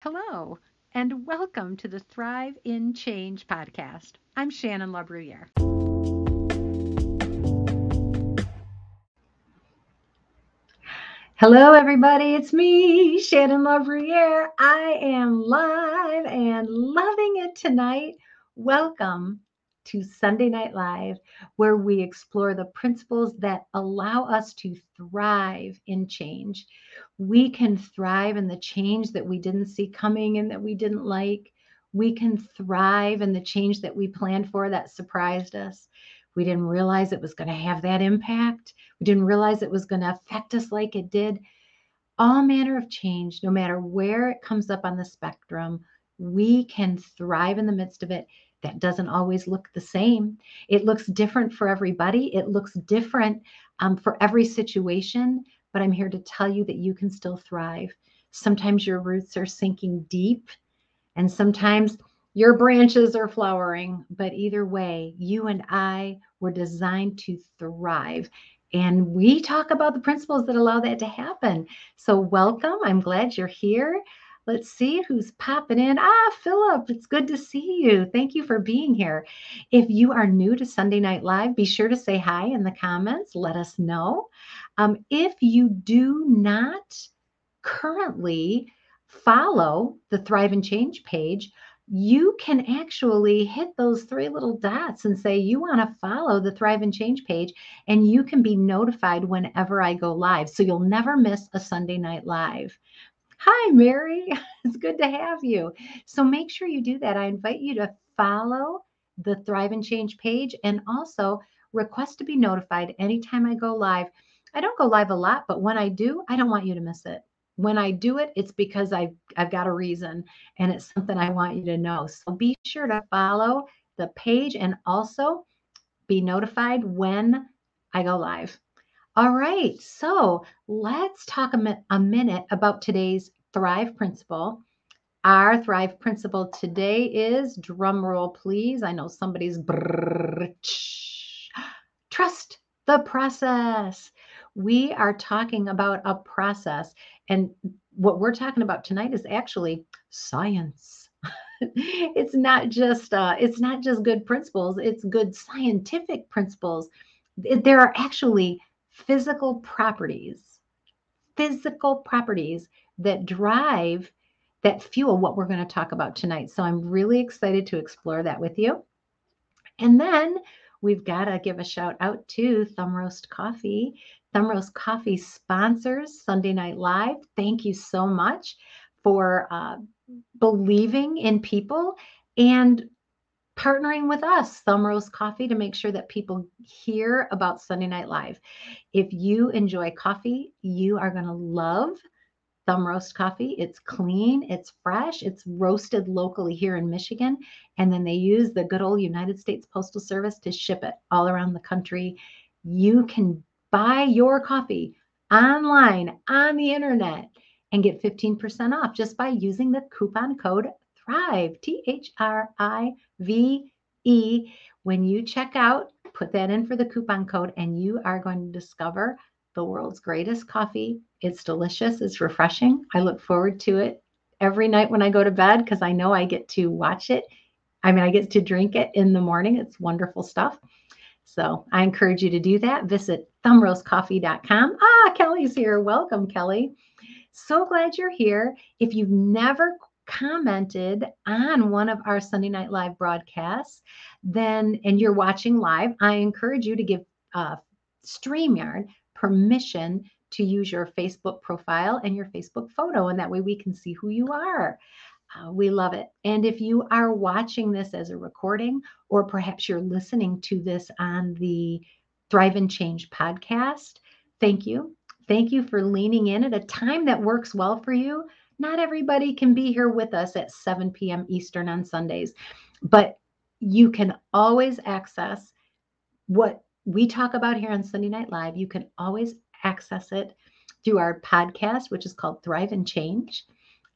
Hello, and welcome to the Thrive in Change podcast. I'm Shannon LaBruyere. Hello, everybody. It's me, Shannon LaBruyere. I am live and loving it tonight. Welcome to Sunday Night Live, where we explore the principles that allow us to thrive in change. We can thrive in the change that we didn't see coming and that we didn't like. We can thrive in the change that we planned for that surprised us. We didn't realize it was going to have that impact. We didn't realize it was going to affect us like it did. All manner of change, no matter where it comes up on the spectrum, we can thrive in the midst of it that doesn't always look the same. It looks different for everybody, it looks different um, for every situation. But I'm here to tell you that you can still thrive. Sometimes your roots are sinking deep, and sometimes your branches are flowering. But either way, you and I were designed to thrive. And we talk about the principles that allow that to happen. So, welcome. I'm glad you're here. Let's see who's popping in. Ah, Philip, it's good to see you. Thank you for being here. If you are new to Sunday Night Live, be sure to say hi in the comments. Let us know. Um, if you do not currently follow the Thrive in Change page, you can actually hit those three little dots and say you want to follow the Thrive in Change page, and you can be notified whenever I go live. So you'll never miss a Sunday Night Live. Hi, Mary. It's good to have you. So make sure you do that. I invite you to follow the Thrive in Change page and also request to be notified anytime I go live. I don't go live a lot, but when I do, I don't want you to miss it. When I do it, it's because I've, I've got a reason and it's something I want you to know. So be sure to follow the page and also be notified when I go live. All right, so let's talk a, mi- a minute about today's Thrive principle. Our Thrive principle today is drum roll, please. I know somebody's brrr, trust the process. We are talking about a process, and what we're talking about tonight is actually science. it's not just uh, it's not just good principles; it's good scientific principles. There are actually physical properties, physical properties that drive, that fuel what we're going to talk about tonight. So I'm really excited to explore that with you. And then we've got to give a shout out to Thumb Roast Coffee. Thumb Roast Coffee sponsors Sunday Night Live. Thank you so much for uh, believing in people and partnering with us, Thumb Roast Coffee, to make sure that people hear about Sunday Night Live. If you enjoy coffee, you are going to love Thumb Roast Coffee. It's clean, it's fresh, it's roasted locally here in Michigan. And then they use the good old United States Postal Service to ship it all around the country. You can buy your coffee online on the internet and get 15% off just by using the coupon code Thrive, T H R I V E. When you check out, put that in for the coupon code, and you are going to discover the world's greatest coffee. It's delicious, it's refreshing. I look forward to it every night when I go to bed because I know I get to watch it. I mean, I get to drink it in the morning. It's wonderful stuff. So I encourage you to do that. Visit thumbroastcoffee.com. Ah, Kelly's here. Welcome, Kelly. So glad you're here. If you've never commented on one of our Sunday Night Live broadcasts, then and you're watching live, I encourage you to give uh, StreamYard permission to use your Facebook profile and your Facebook photo, and that way we can see who you are. Uh, we love it. And if you are watching this as a recording, or perhaps you're listening to this on the Thrive in Change podcast, thank you. Thank you for leaning in at a time that works well for you not everybody can be here with us at 7 p.m. Eastern on Sundays, but you can always access what we talk about here on Sunday Night Live. You can always access it through our podcast, which is called Thrive in Change,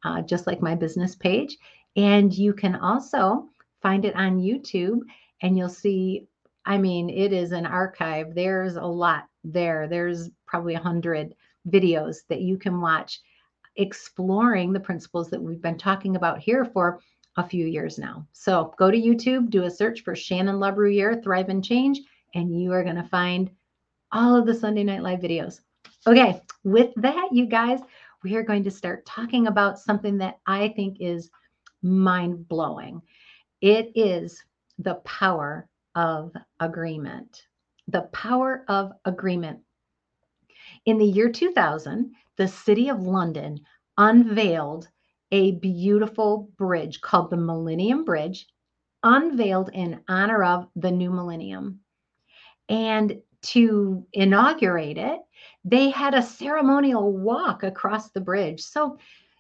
uh, just like my business page. And you can also find it on YouTube, and you'll see. I mean, it is an archive. There's a lot there. There's probably a hundred videos that you can watch exploring the principles that we've been talking about here for a few years now. So go to YouTube, do a search for Shannon LaBruyere, Thrive in Change, and you are going to find all of the Sunday Night Live videos. Okay, with that, you guys, we are going to start talking about something that I think is mind blowing. It is the power of agreement. The power of agreement. In the year 2000, the city of London unveiled a beautiful bridge called the Millennium Bridge, unveiled in honor of the new millennium. And to inaugurate it, they had a ceremonial walk across the bridge. So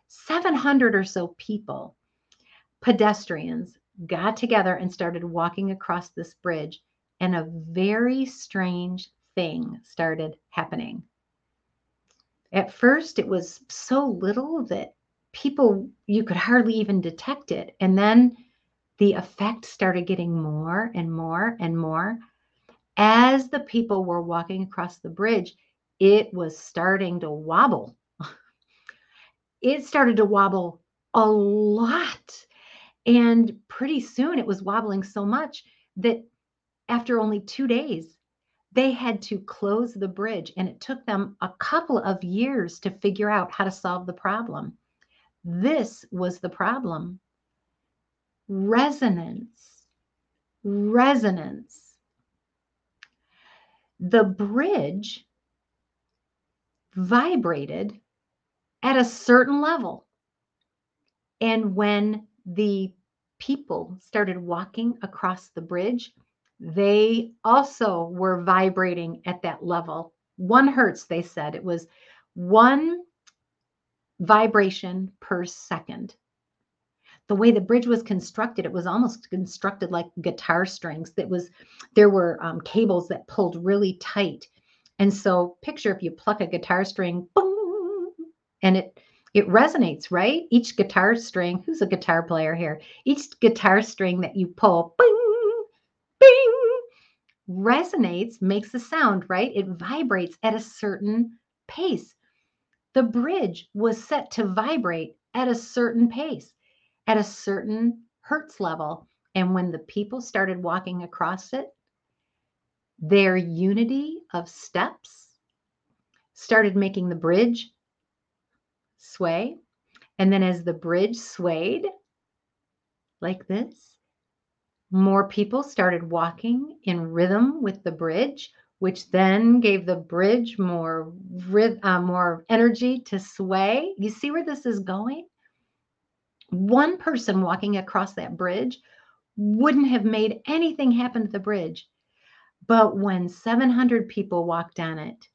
700 or so people, pedestrians, got together and started walking across this bridge. And a very strange thing started happening. At first, it was so little that people, you could hardly even detect it. And then the effect started getting more and more and more as the people were walking across the bridge, it was starting to wobble. it started to wobble a lot. And pretty soon it was wobbling so much that after only two days, they had to close the bridge. And it took them a couple of years to figure out how to solve the problem. This was the problem resonance. Resonance the bridge vibrated at a certain level. And when the people started walking across the bridge, they also were vibrating at that level. One hertz, they said. It was one vibration per second the way the bridge was constructed, it was almost constructed like guitar strings. That was there were um, cables that pulled really tight, and so picture if you pluck a guitar string, boom, and it it resonates, right? Each guitar string. Who's a guitar player here? Each guitar string that you pull, bing, resonates, makes a sound, right? It vibrates at a certain pace. The bridge was set to vibrate at a certain pace at a certain hertz level. And when the people started walking across it, their unity of steps started making the bridge sway. And then as the bridge swayed like this, more people started walking in rhythm with the bridge, which then gave the bridge more, uh, more energy to sway. You see where this is going? one person walking across that bridge wouldn't have made anything happen to the bridge. But when 700 people walked on it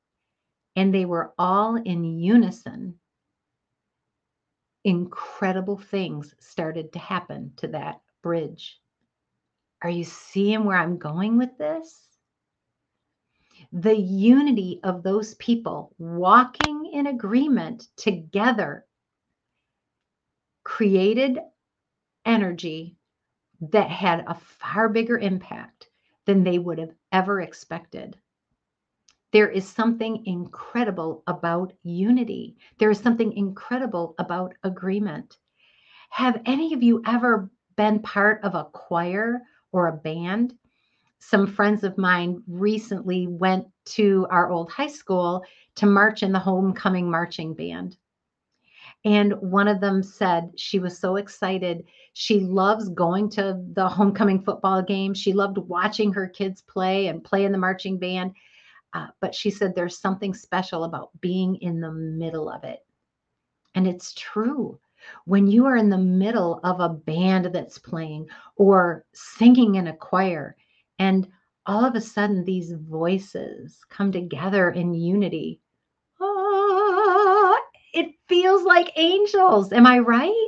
and they were all in unison, incredible things started to happen to that bridge. Are you seeing where I'm going with this? The unity of those people walking in agreement together created energy that had a far bigger impact than they would have ever expected. There is something incredible about unity. There is something incredible about agreement. Have any of you ever been part of a choir or a band? Some friends of mine recently went to our old high school to march in the homecoming marching band. And one of them said she was so excited. She loves going to the homecoming football game. She loved watching her kids play and play in the marching band. Uh, but she said there's something special about being in the middle of it. And it's true. When you are in the middle of a band that's playing or singing in a choir, and all of a sudden these voices come together in unity. Ah, it feels like angels. Am I right?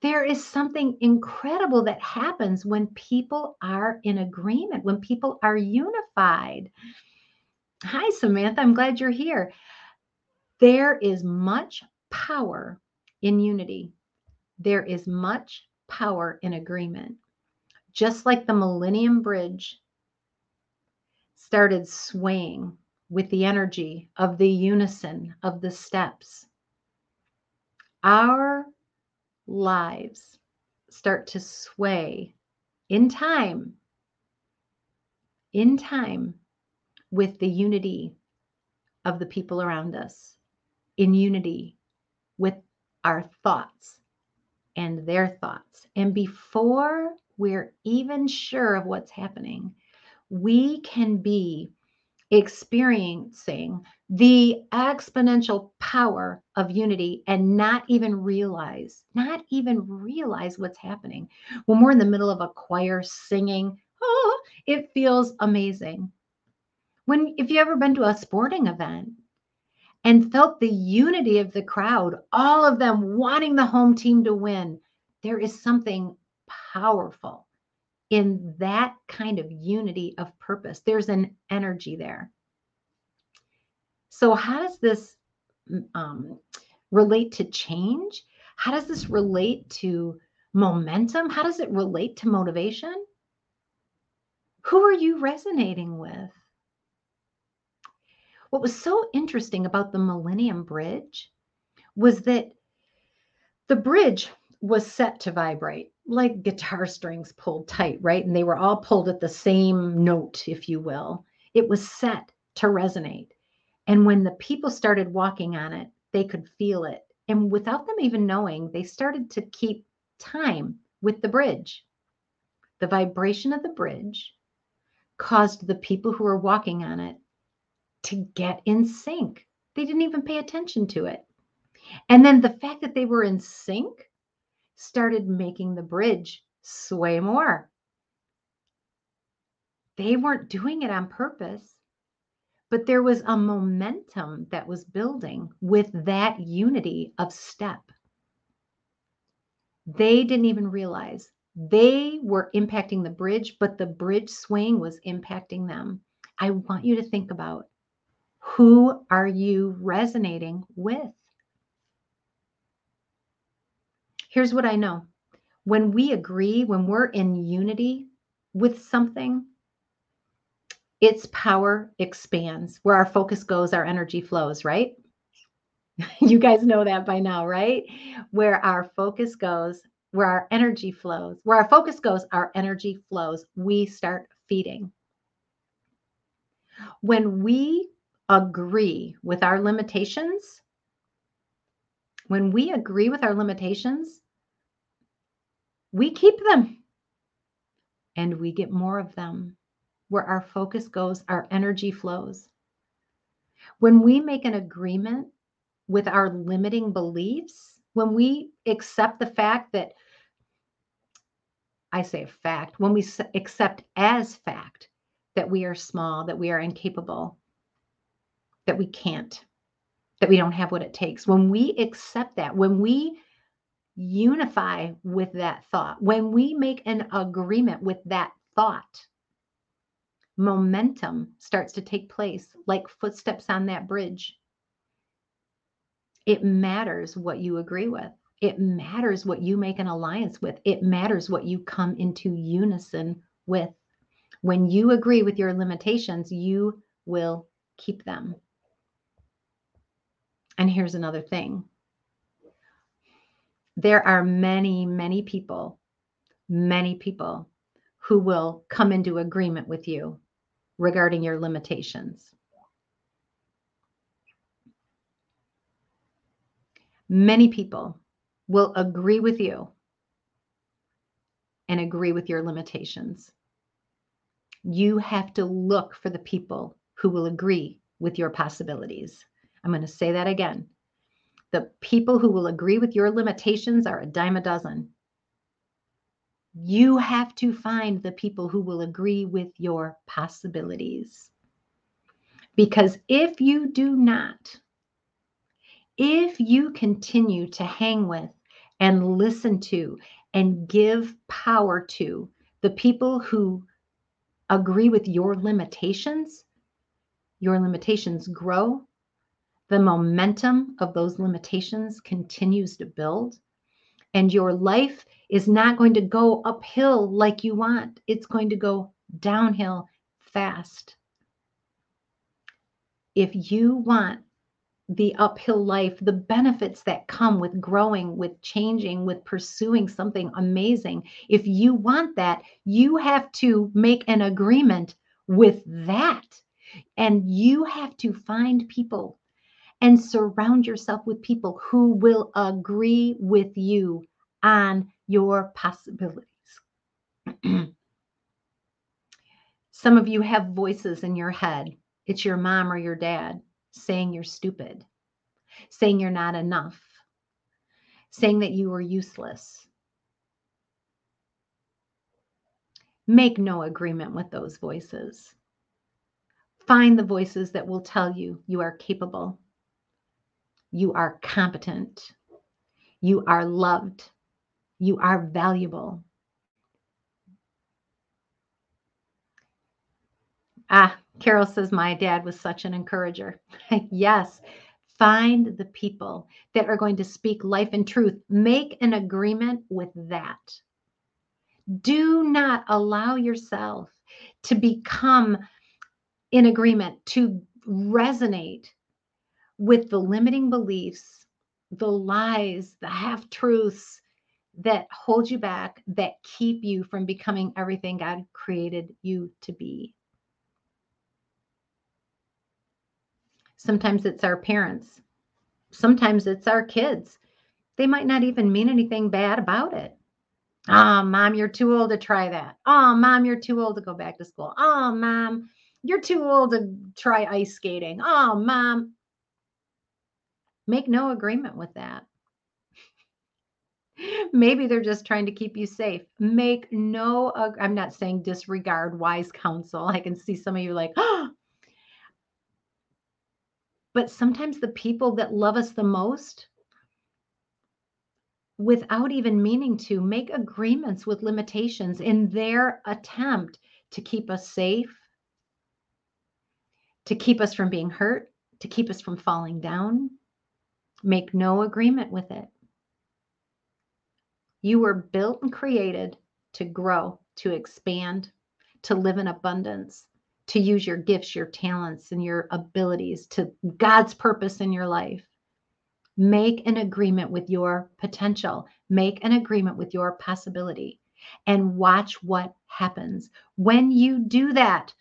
There is something incredible that happens when people are in agreement, when people are unified. Hi, Samantha. I'm glad you're here. There is much power in unity, there is much power in agreement. Just like the Millennium Bridge started swaying with the energy of the unison of the steps. our lives start to sway in time, in time with the unity of the people around us, in unity with our thoughts and their thoughts. And before we're even sure of what's happening, we can be experiencing the exponential power of unity and not even realize, not even realize what's happening. When we're in the middle of a choir singing, oh, it feels amazing. When if you ever been to a sporting event and felt the unity of the crowd, all of them wanting the home team to win, there is something powerful in that kind of unity of purpose. There's an energy there. So, how does this um, relate to change? How does this relate to momentum? How does it relate to motivation? Who are you resonating with? What was so interesting about the Millennium Bridge was that the bridge was set to vibrate like guitar strings pulled tight, right? And they were all pulled at the same note, if you will. It was set to resonate. And when the people started walking on it, they could feel it. And without them even knowing, they started to keep time with the bridge. The vibration of the bridge caused the people who were walking on it to get in sync. They didn't even pay attention to it. And then the fact that they were in sync started making the bridge sway more. They weren't doing it on purpose, but there was a momentum that was building with that unity of step. They didn't even realize they were impacting the bridge, but the bridge swaying was impacting them. I want you to think about who are you resonating with? Here's what I know when we agree, when we're in unity with something, its power expands. Where our focus goes, our energy flows, right? you guys know that by now, right? Where our focus goes, where our energy flows, where our focus goes, our energy flows. We start feeding. When we agree with our limitations, when we agree with our limitations, we keep them and we get more of them. Where our focus goes, our energy flows. When we make an agreement with our limiting beliefs, when we accept the fact that, I say fact, when we accept as fact that we are small, that we are incapable, that we can't, that we don't have what it takes. When we accept that, when we unify with that thought, when we make an agreement with that thought, momentum starts to take place like footsteps on that bridge. It matters what you agree with. It matters what you make an alliance with. It matters what you come into unison with. When you agree with your limitations, you will keep them. And here's another thing there are many, many people, many people who will come into agreement with you regarding your limitations. Many people will agree with you and agree with your limitations. You have to look for the people who will agree with your possibilities. I'm going to say that again. The people who will agree with your limitations are a dime a dozen. You have to find the people who will agree with your possibilities. Because if you do not, if you continue to hang with and listen to and give power to the people who agree with your limitations, your limitations grow the momentum of those limitations continues to build, and your life is not going to go uphill like you want, it's going to go downhill fast. If you want the uphill life, the benefits that come with growing, with changing, with pursuing something amazing. If you want that, you have to make an agreement with that. And you have to find people and surround yourself with people who will agree with you on your possibilities. Some of you have voices in your head. It's your mom or your dad saying you're stupid, saying you're not enough, saying that you are useless. Make no agreement with those voices. Find the voices that will tell you you are capable, you are competent, you are loved, you are valuable. Ah, Carol says, My dad was such an encourager. yes, find the people that are going to speak life and truth. Make an agreement with that. Do not allow yourself to become in agreement, to resonate with the limiting beliefs, the lies, the half truths that hold you back, that keep you from becoming everything God created you to be. Sometimes it's our parents. Sometimes it's our kids. They might not even mean anything bad about it. Oh, mom, you're too old to try that. Oh, mom, you're too old to go back to school. Oh, mom, you're too old to try ice skating. Oh, mom. Make no agreement with that. Maybe they're just trying to keep you safe. Make no, I'm not saying disregard wise counsel. I can see some of you like, oh, but sometimes the people that love us the most, without even meaning to, make agreements with limitations in their attempt to keep us safe, to keep us from being hurt, to keep us from falling down. Make no agreement with it. You were built and created to grow, to expand, to live in abundance, to use your gifts, your talents, and your abilities to God's purpose in your life. Make an agreement with your potential, make an agreement with your possibility, and watch what happens. When you do that,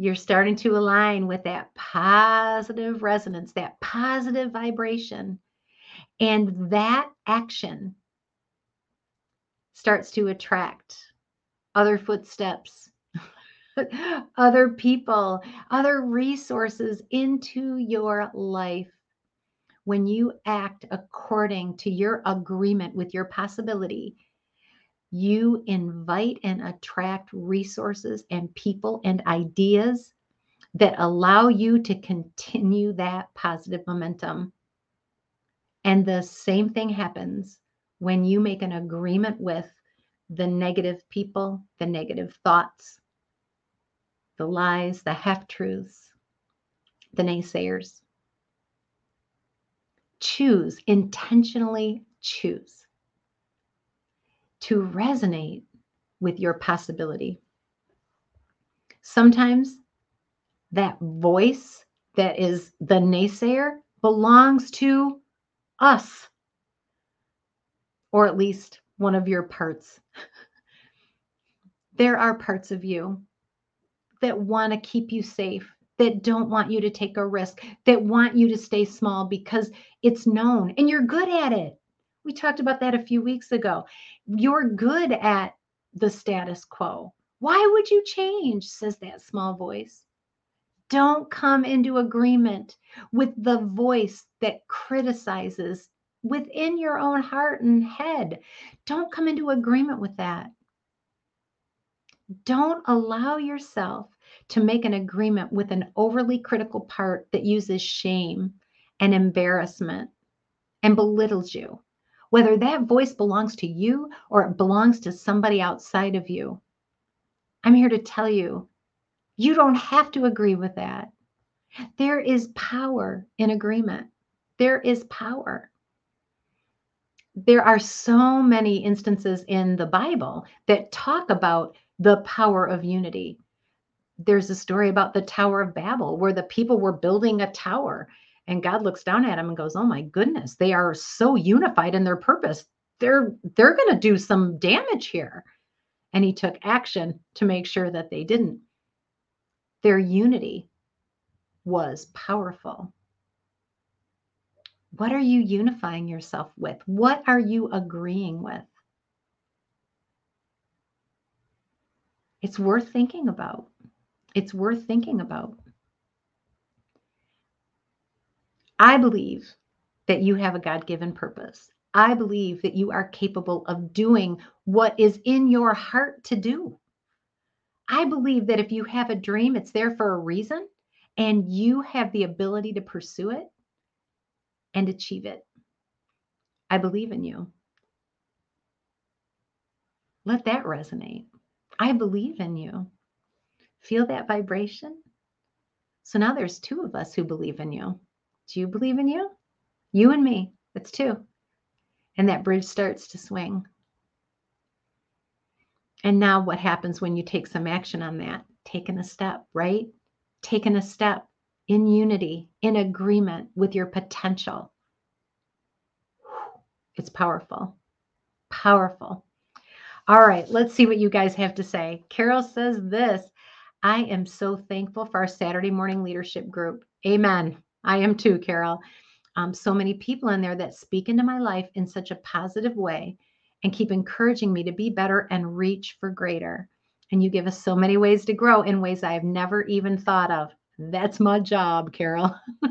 you're starting to align with that positive resonance, that positive vibration. And that action starts to attract other footsteps, other people, other resources into your life. When you act according to your agreement with your possibility, you invite and attract resources and people and ideas that allow you to continue that positive momentum. And the same thing happens when you make an agreement with the negative people, the negative thoughts, the lies, the half truths, the naysayers. Choose, intentionally choose to resonate with your possibility. Sometimes that voice that is the naysayer belongs to us, or at least one of your parts. there are parts of you that want to keep you safe, that don't want you to take a risk, that want you to stay small because it's known and you're good at it. We talked about that a few weeks ago. You're good at the status quo. Why would you change? says that small voice. Don't come into agreement with the voice that criticizes within your own heart and head. Don't come into agreement with that. Don't allow yourself to make an agreement with an overly critical part that uses shame and embarrassment and belittles you, whether that voice belongs to you or it belongs to somebody outside of you. I'm here to tell you, you don't have to agree with that. There is power in agreement. There is power. There are so many instances in the Bible that talk about the power of unity. there's a story about the Tower of Babel where the people were building a tower and God looks down at them and goes, "Oh my goodness, they are so unified in their purpose. They're they're going to do some damage here." And he took action to make sure that they didn't. Their unity was powerful. What are you unifying yourself with? What are you agreeing with? It's worth thinking about. It's worth thinking about. I believe that you have a God given purpose. I believe that you are capable of doing what is in your heart to do. I believe that if you have a dream, it's there for a reason and you have the ability to pursue it and achieve it. I believe in you. Let that resonate. I believe in you. Feel that vibration? So now there's two of us who believe in you. Do you believe in you? You and me. That's two. And that bridge starts to swing. And now what happens when you take some action on that? Taking a step, right? Taking a step in unity, in agreement with your potential. It's powerful. Powerful. All right, let's see what you guys have to say. Carol says this I am so thankful for our Saturday morning leadership group. Amen. I am too, Carol. Um, so many people in there that speak into my life in such a positive way and keep encouraging me to be better and reach for greater. And you give us so many ways to grow in ways I have never even thought of. That's my job, Carol.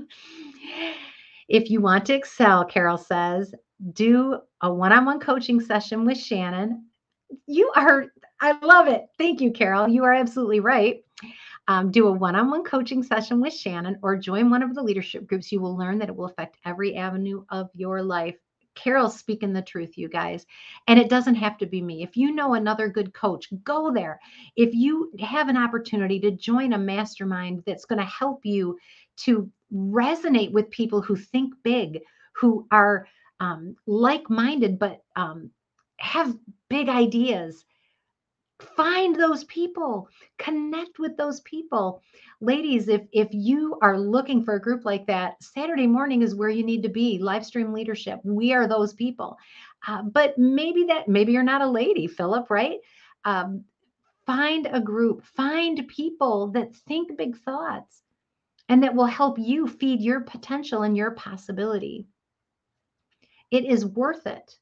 if you want to excel, Carol says, do a one on one coaching session with Shannon you are, I love it. Thank you, Carol. You are absolutely right. Um, do a one on one coaching session with Shannon or join one of the leadership groups. You will learn that it will affect every avenue of your life. Carol's speaking the truth, you guys. And it doesn't have to be me. If you know another good coach, go there. If you have an opportunity to join a mastermind that's going to help you to resonate with people who think big, who are um, like minded, but um, have big ideas find those people. Connect with those people. Ladies if if you are looking for a group like that saturday morning is where you need to be live stream leadership. We are those people. Uh, but maybe that maybe you're not a lady philip right? Um, find a group find people that think big thoughts and that will help you feed your potential and your possibility. It is worth it.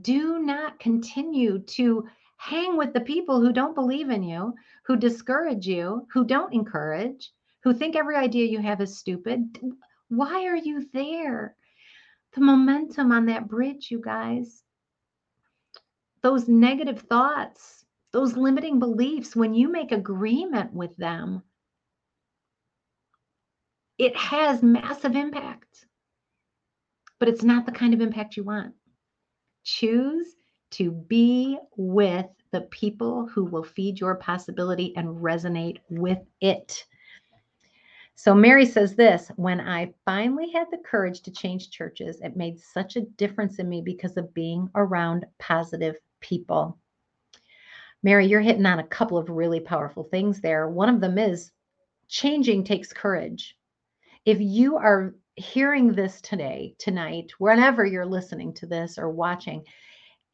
Do not continue to hang with the people who don't believe in you, who discourage you, who don't encourage, who think every idea you have is stupid. Why are you there? The momentum on that bridge, you guys. Those negative thoughts, those limiting beliefs, when you make agreement with them, it has massive impact. But it's not the kind of impact you want. Choose to be with the people who will feed your possibility and resonate with it. So Mary says this when I finally had the courage to change churches, it made such a difference in me because of being around positive people. Mary, you're hitting on a couple of really powerful things there. One of them is changing takes courage. If you are hearing this today, tonight, whenever you're listening to this or watching,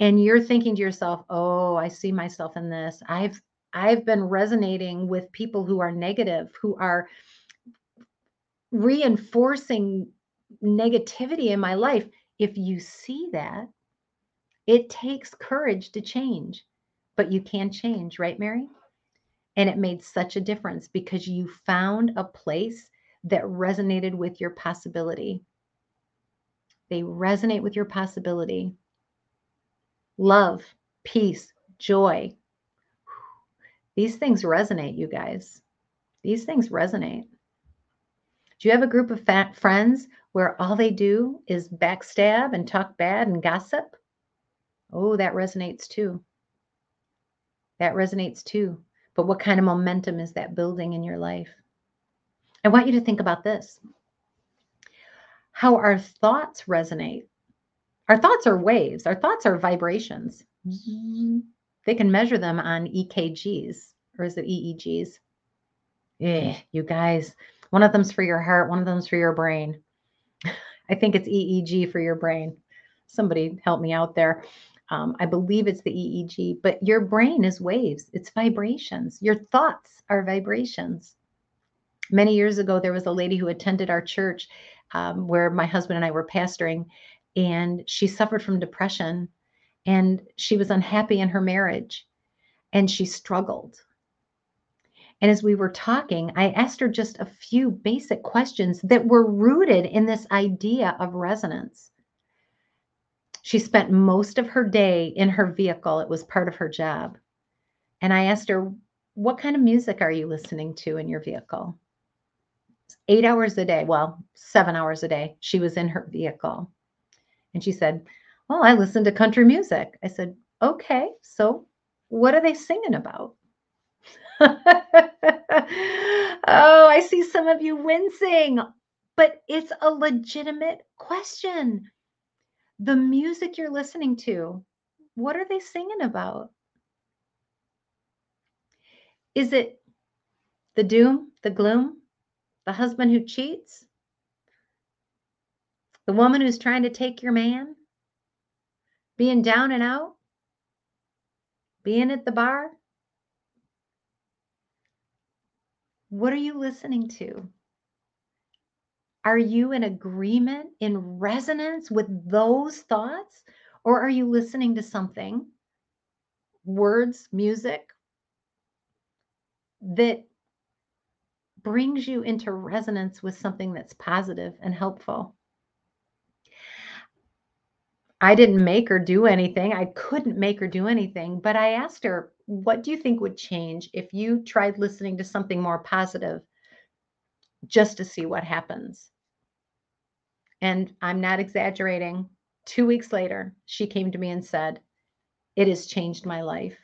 and you're thinking to yourself, "Oh, I see myself in this. I've I've been resonating with people who are negative, who are reinforcing negativity in my life." If you see that, it takes courage to change, but you can change, right, Mary? And it made such a difference because you found a place that resonated with your possibility. They resonate with your possibility. Love, peace, joy. These things resonate, you guys. These things resonate. Do you have a group of fat friends where all they do is backstab and talk bad and gossip? Oh, that resonates too. That resonates too. But what kind of momentum is that building in your life? I want you to think about this how our thoughts resonate. Our thoughts are waves, our thoughts are vibrations. They can measure them on EKGs, or is it EEGs? Eh, you guys, one of them's for your heart, one of them's for your brain. I think it's EEG for your brain. Somebody help me out there. Um, I believe it's the EEG, but your brain is waves, it's vibrations. Your thoughts are vibrations. Many years ago, there was a lady who attended our church um, where my husband and I were pastoring, and she suffered from depression and she was unhappy in her marriage and she struggled. And as we were talking, I asked her just a few basic questions that were rooted in this idea of resonance. She spent most of her day in her vehicle, it was part of her job. And I asked her, What kind of music are you listening to in your vehicle? Eight hours a day, well, seven hours a day, she was in her vehicle. And she said, Well, I listen to country music. I said, Okay, so what are they singing about? oh, I see some of you wincing, but it's a legitimate question the music you're listening to, what are they singing about? Is it the doom, the gloom, the husband who cheats, the woman who's trying to take your man, being down and out, being at the bar? What are you listening to? Are you in agreement, in resonance with those thoughts? Or are you listening to something, words, music, that brings you into resonance with something that's positive and helpful? I didn't make her do anything. I couldn't make her do anything, but I asked her, What do you think would change if you tried listening to something more positive just to see what happens? And I'm not exaggerating. Two weeks later, she came to me and said, It has changed my life.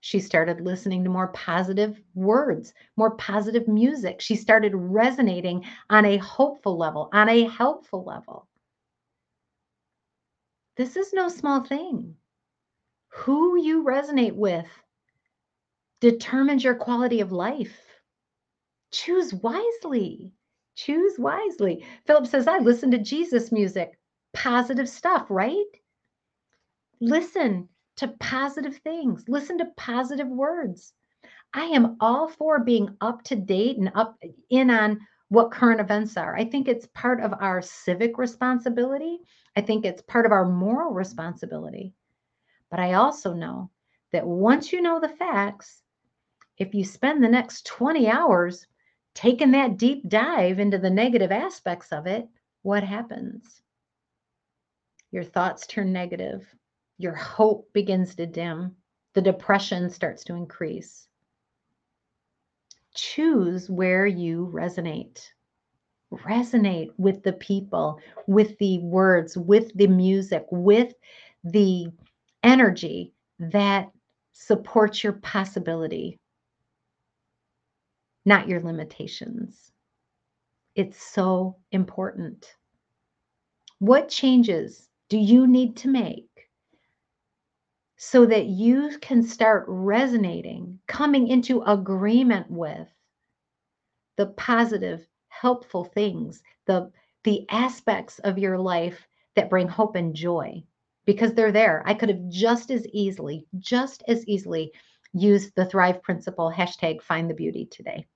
She started listening to more positive words, more positive music. She started resonating on a hopeful level, on a helpful level. This is no small thing. Who you resonate with determines your quality of life. Choose wisely. Choose wisely. Philip says, I listen to Jesus music, positive stuff, right? Listen to positive things, listen to positive words. I am all for being up to date and up in on what current events are. I think it's part of our civic responsibility. I think it's part of our moral responsibility. But I also know that once you know the facts, if you spend the next 20 hours taking that deep dive into the negative aspects of it, what happens? Your thoughts turn negative. Your hope begins to dim. The depression starts to increase. Choose where you resonate. Resonate with the people, with the words, with the music, with the energy that supports your possibility not your limitations. It's so important. What changes do you need to make so that you can start resonating, coming into agreement with the positive, helpful things, the, the aspects of your life that bring hope and joy? Because they're there. I could have just as easily, just as easily used the Thrive Principle hashtag find the beauty today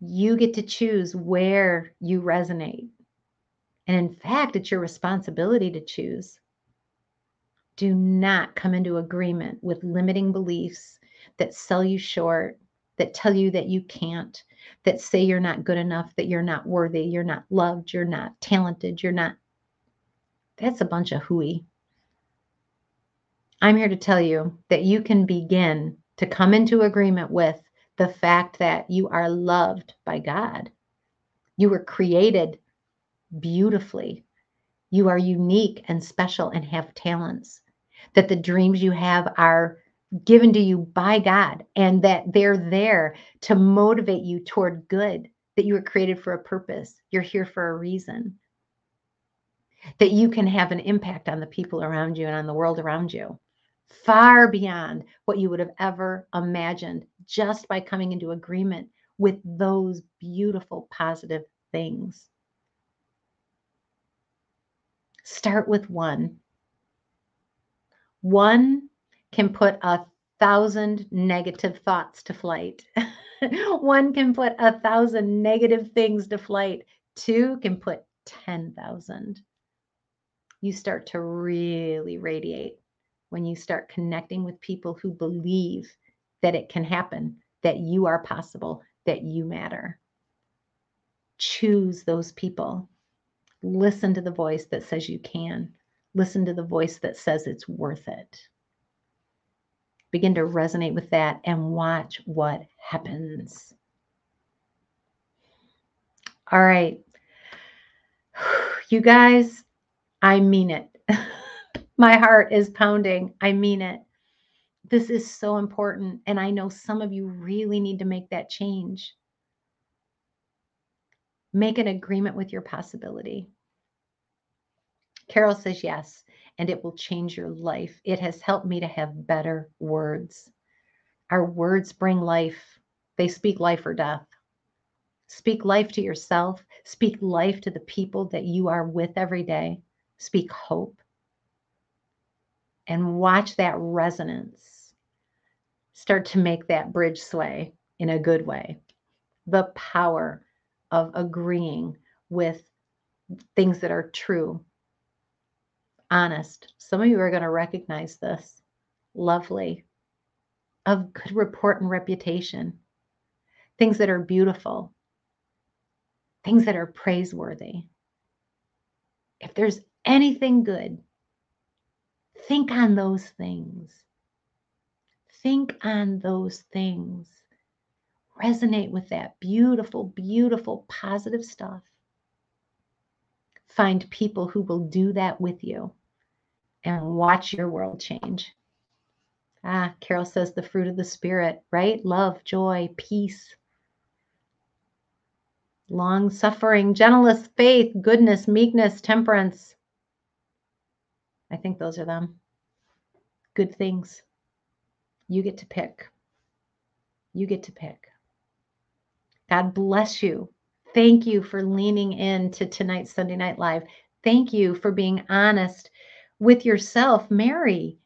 you get to choose where you resonate. And in fact, it's your responsibility to choose. Do not come into agreement with limiting beliefs that sell you short, that tell you that you can't, that say you're not good enough, that you're not worthy, you're not loved, you're not talented, you're not. That's a bunch of hooey. I'm here to tell you that you can begin to come into agreement with the fact that you are loved by God. You were created beautifully. You are unique and special and have talents. That the dreams you have are given to you by God and that they're there to motivate you toward good, that you were created for a purpose. You're here for a reason. That you can have an impact on the people around you and on the world around you. far beyond what you would have ever imagined just by coming into agreement with those beautiful, positive things. Start with one. One can put a thousand negative thoughts to flight. one can put a thousand negative things to flight. Two can put 10,000. You start to really radiate when you start connecting with people who believe that it can happen, that you are possible, that you matter. Choose those people. Listen to the voice that says you can. Listen to the voice that says it's worth it. Begin to resonate with that and watch what happens. All right. You guys, I mean it. My heart is pounding. I mean it. This is so important. And I know some of you really need to make that change. Make an agreement with your possibility. Carol says yes, and it will change your life. It has helped me to have better words. Our words bring life, they speak life or death. Speak life to yourself. Speak life to the people that you are with every day. Speak hope. And watch that resonance start to make that bridge sway in a good way. The power of agreeing with things that are true, honest. Some of you are going to recognize this. Lovely, of good report and reputation, things that are beautiful, things that are praiseworthy. If there's anything good, think on those things. Think on those things. Resonate with that beautiful, beautiful, positive stuff. Find people who will do that with you and watch your world change. Ah, Carol says the fruit of the Spirit, right? Love, joy, peace, long suffering, gentleness, faith, goodness, meekness, temperance. I think those are them. Good things. You get to pick. You get to pick. God bless you. Thank you for leaning in to tonight's Sunday Night Live. Thank you for being honest with yourself, Mary,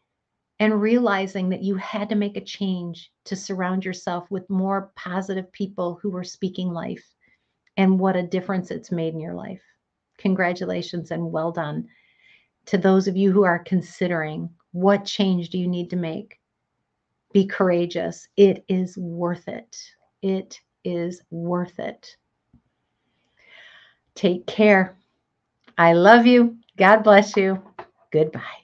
and realizing that you had to make a change to surround yourself with more positive people who were speaking life and what a difference it's made in your life. Congratulations and well done. To those of you who are considering what change do you need to make, be courageous. It is worth it. It is worth it. Take care. I love you. God bless you. Goodbye.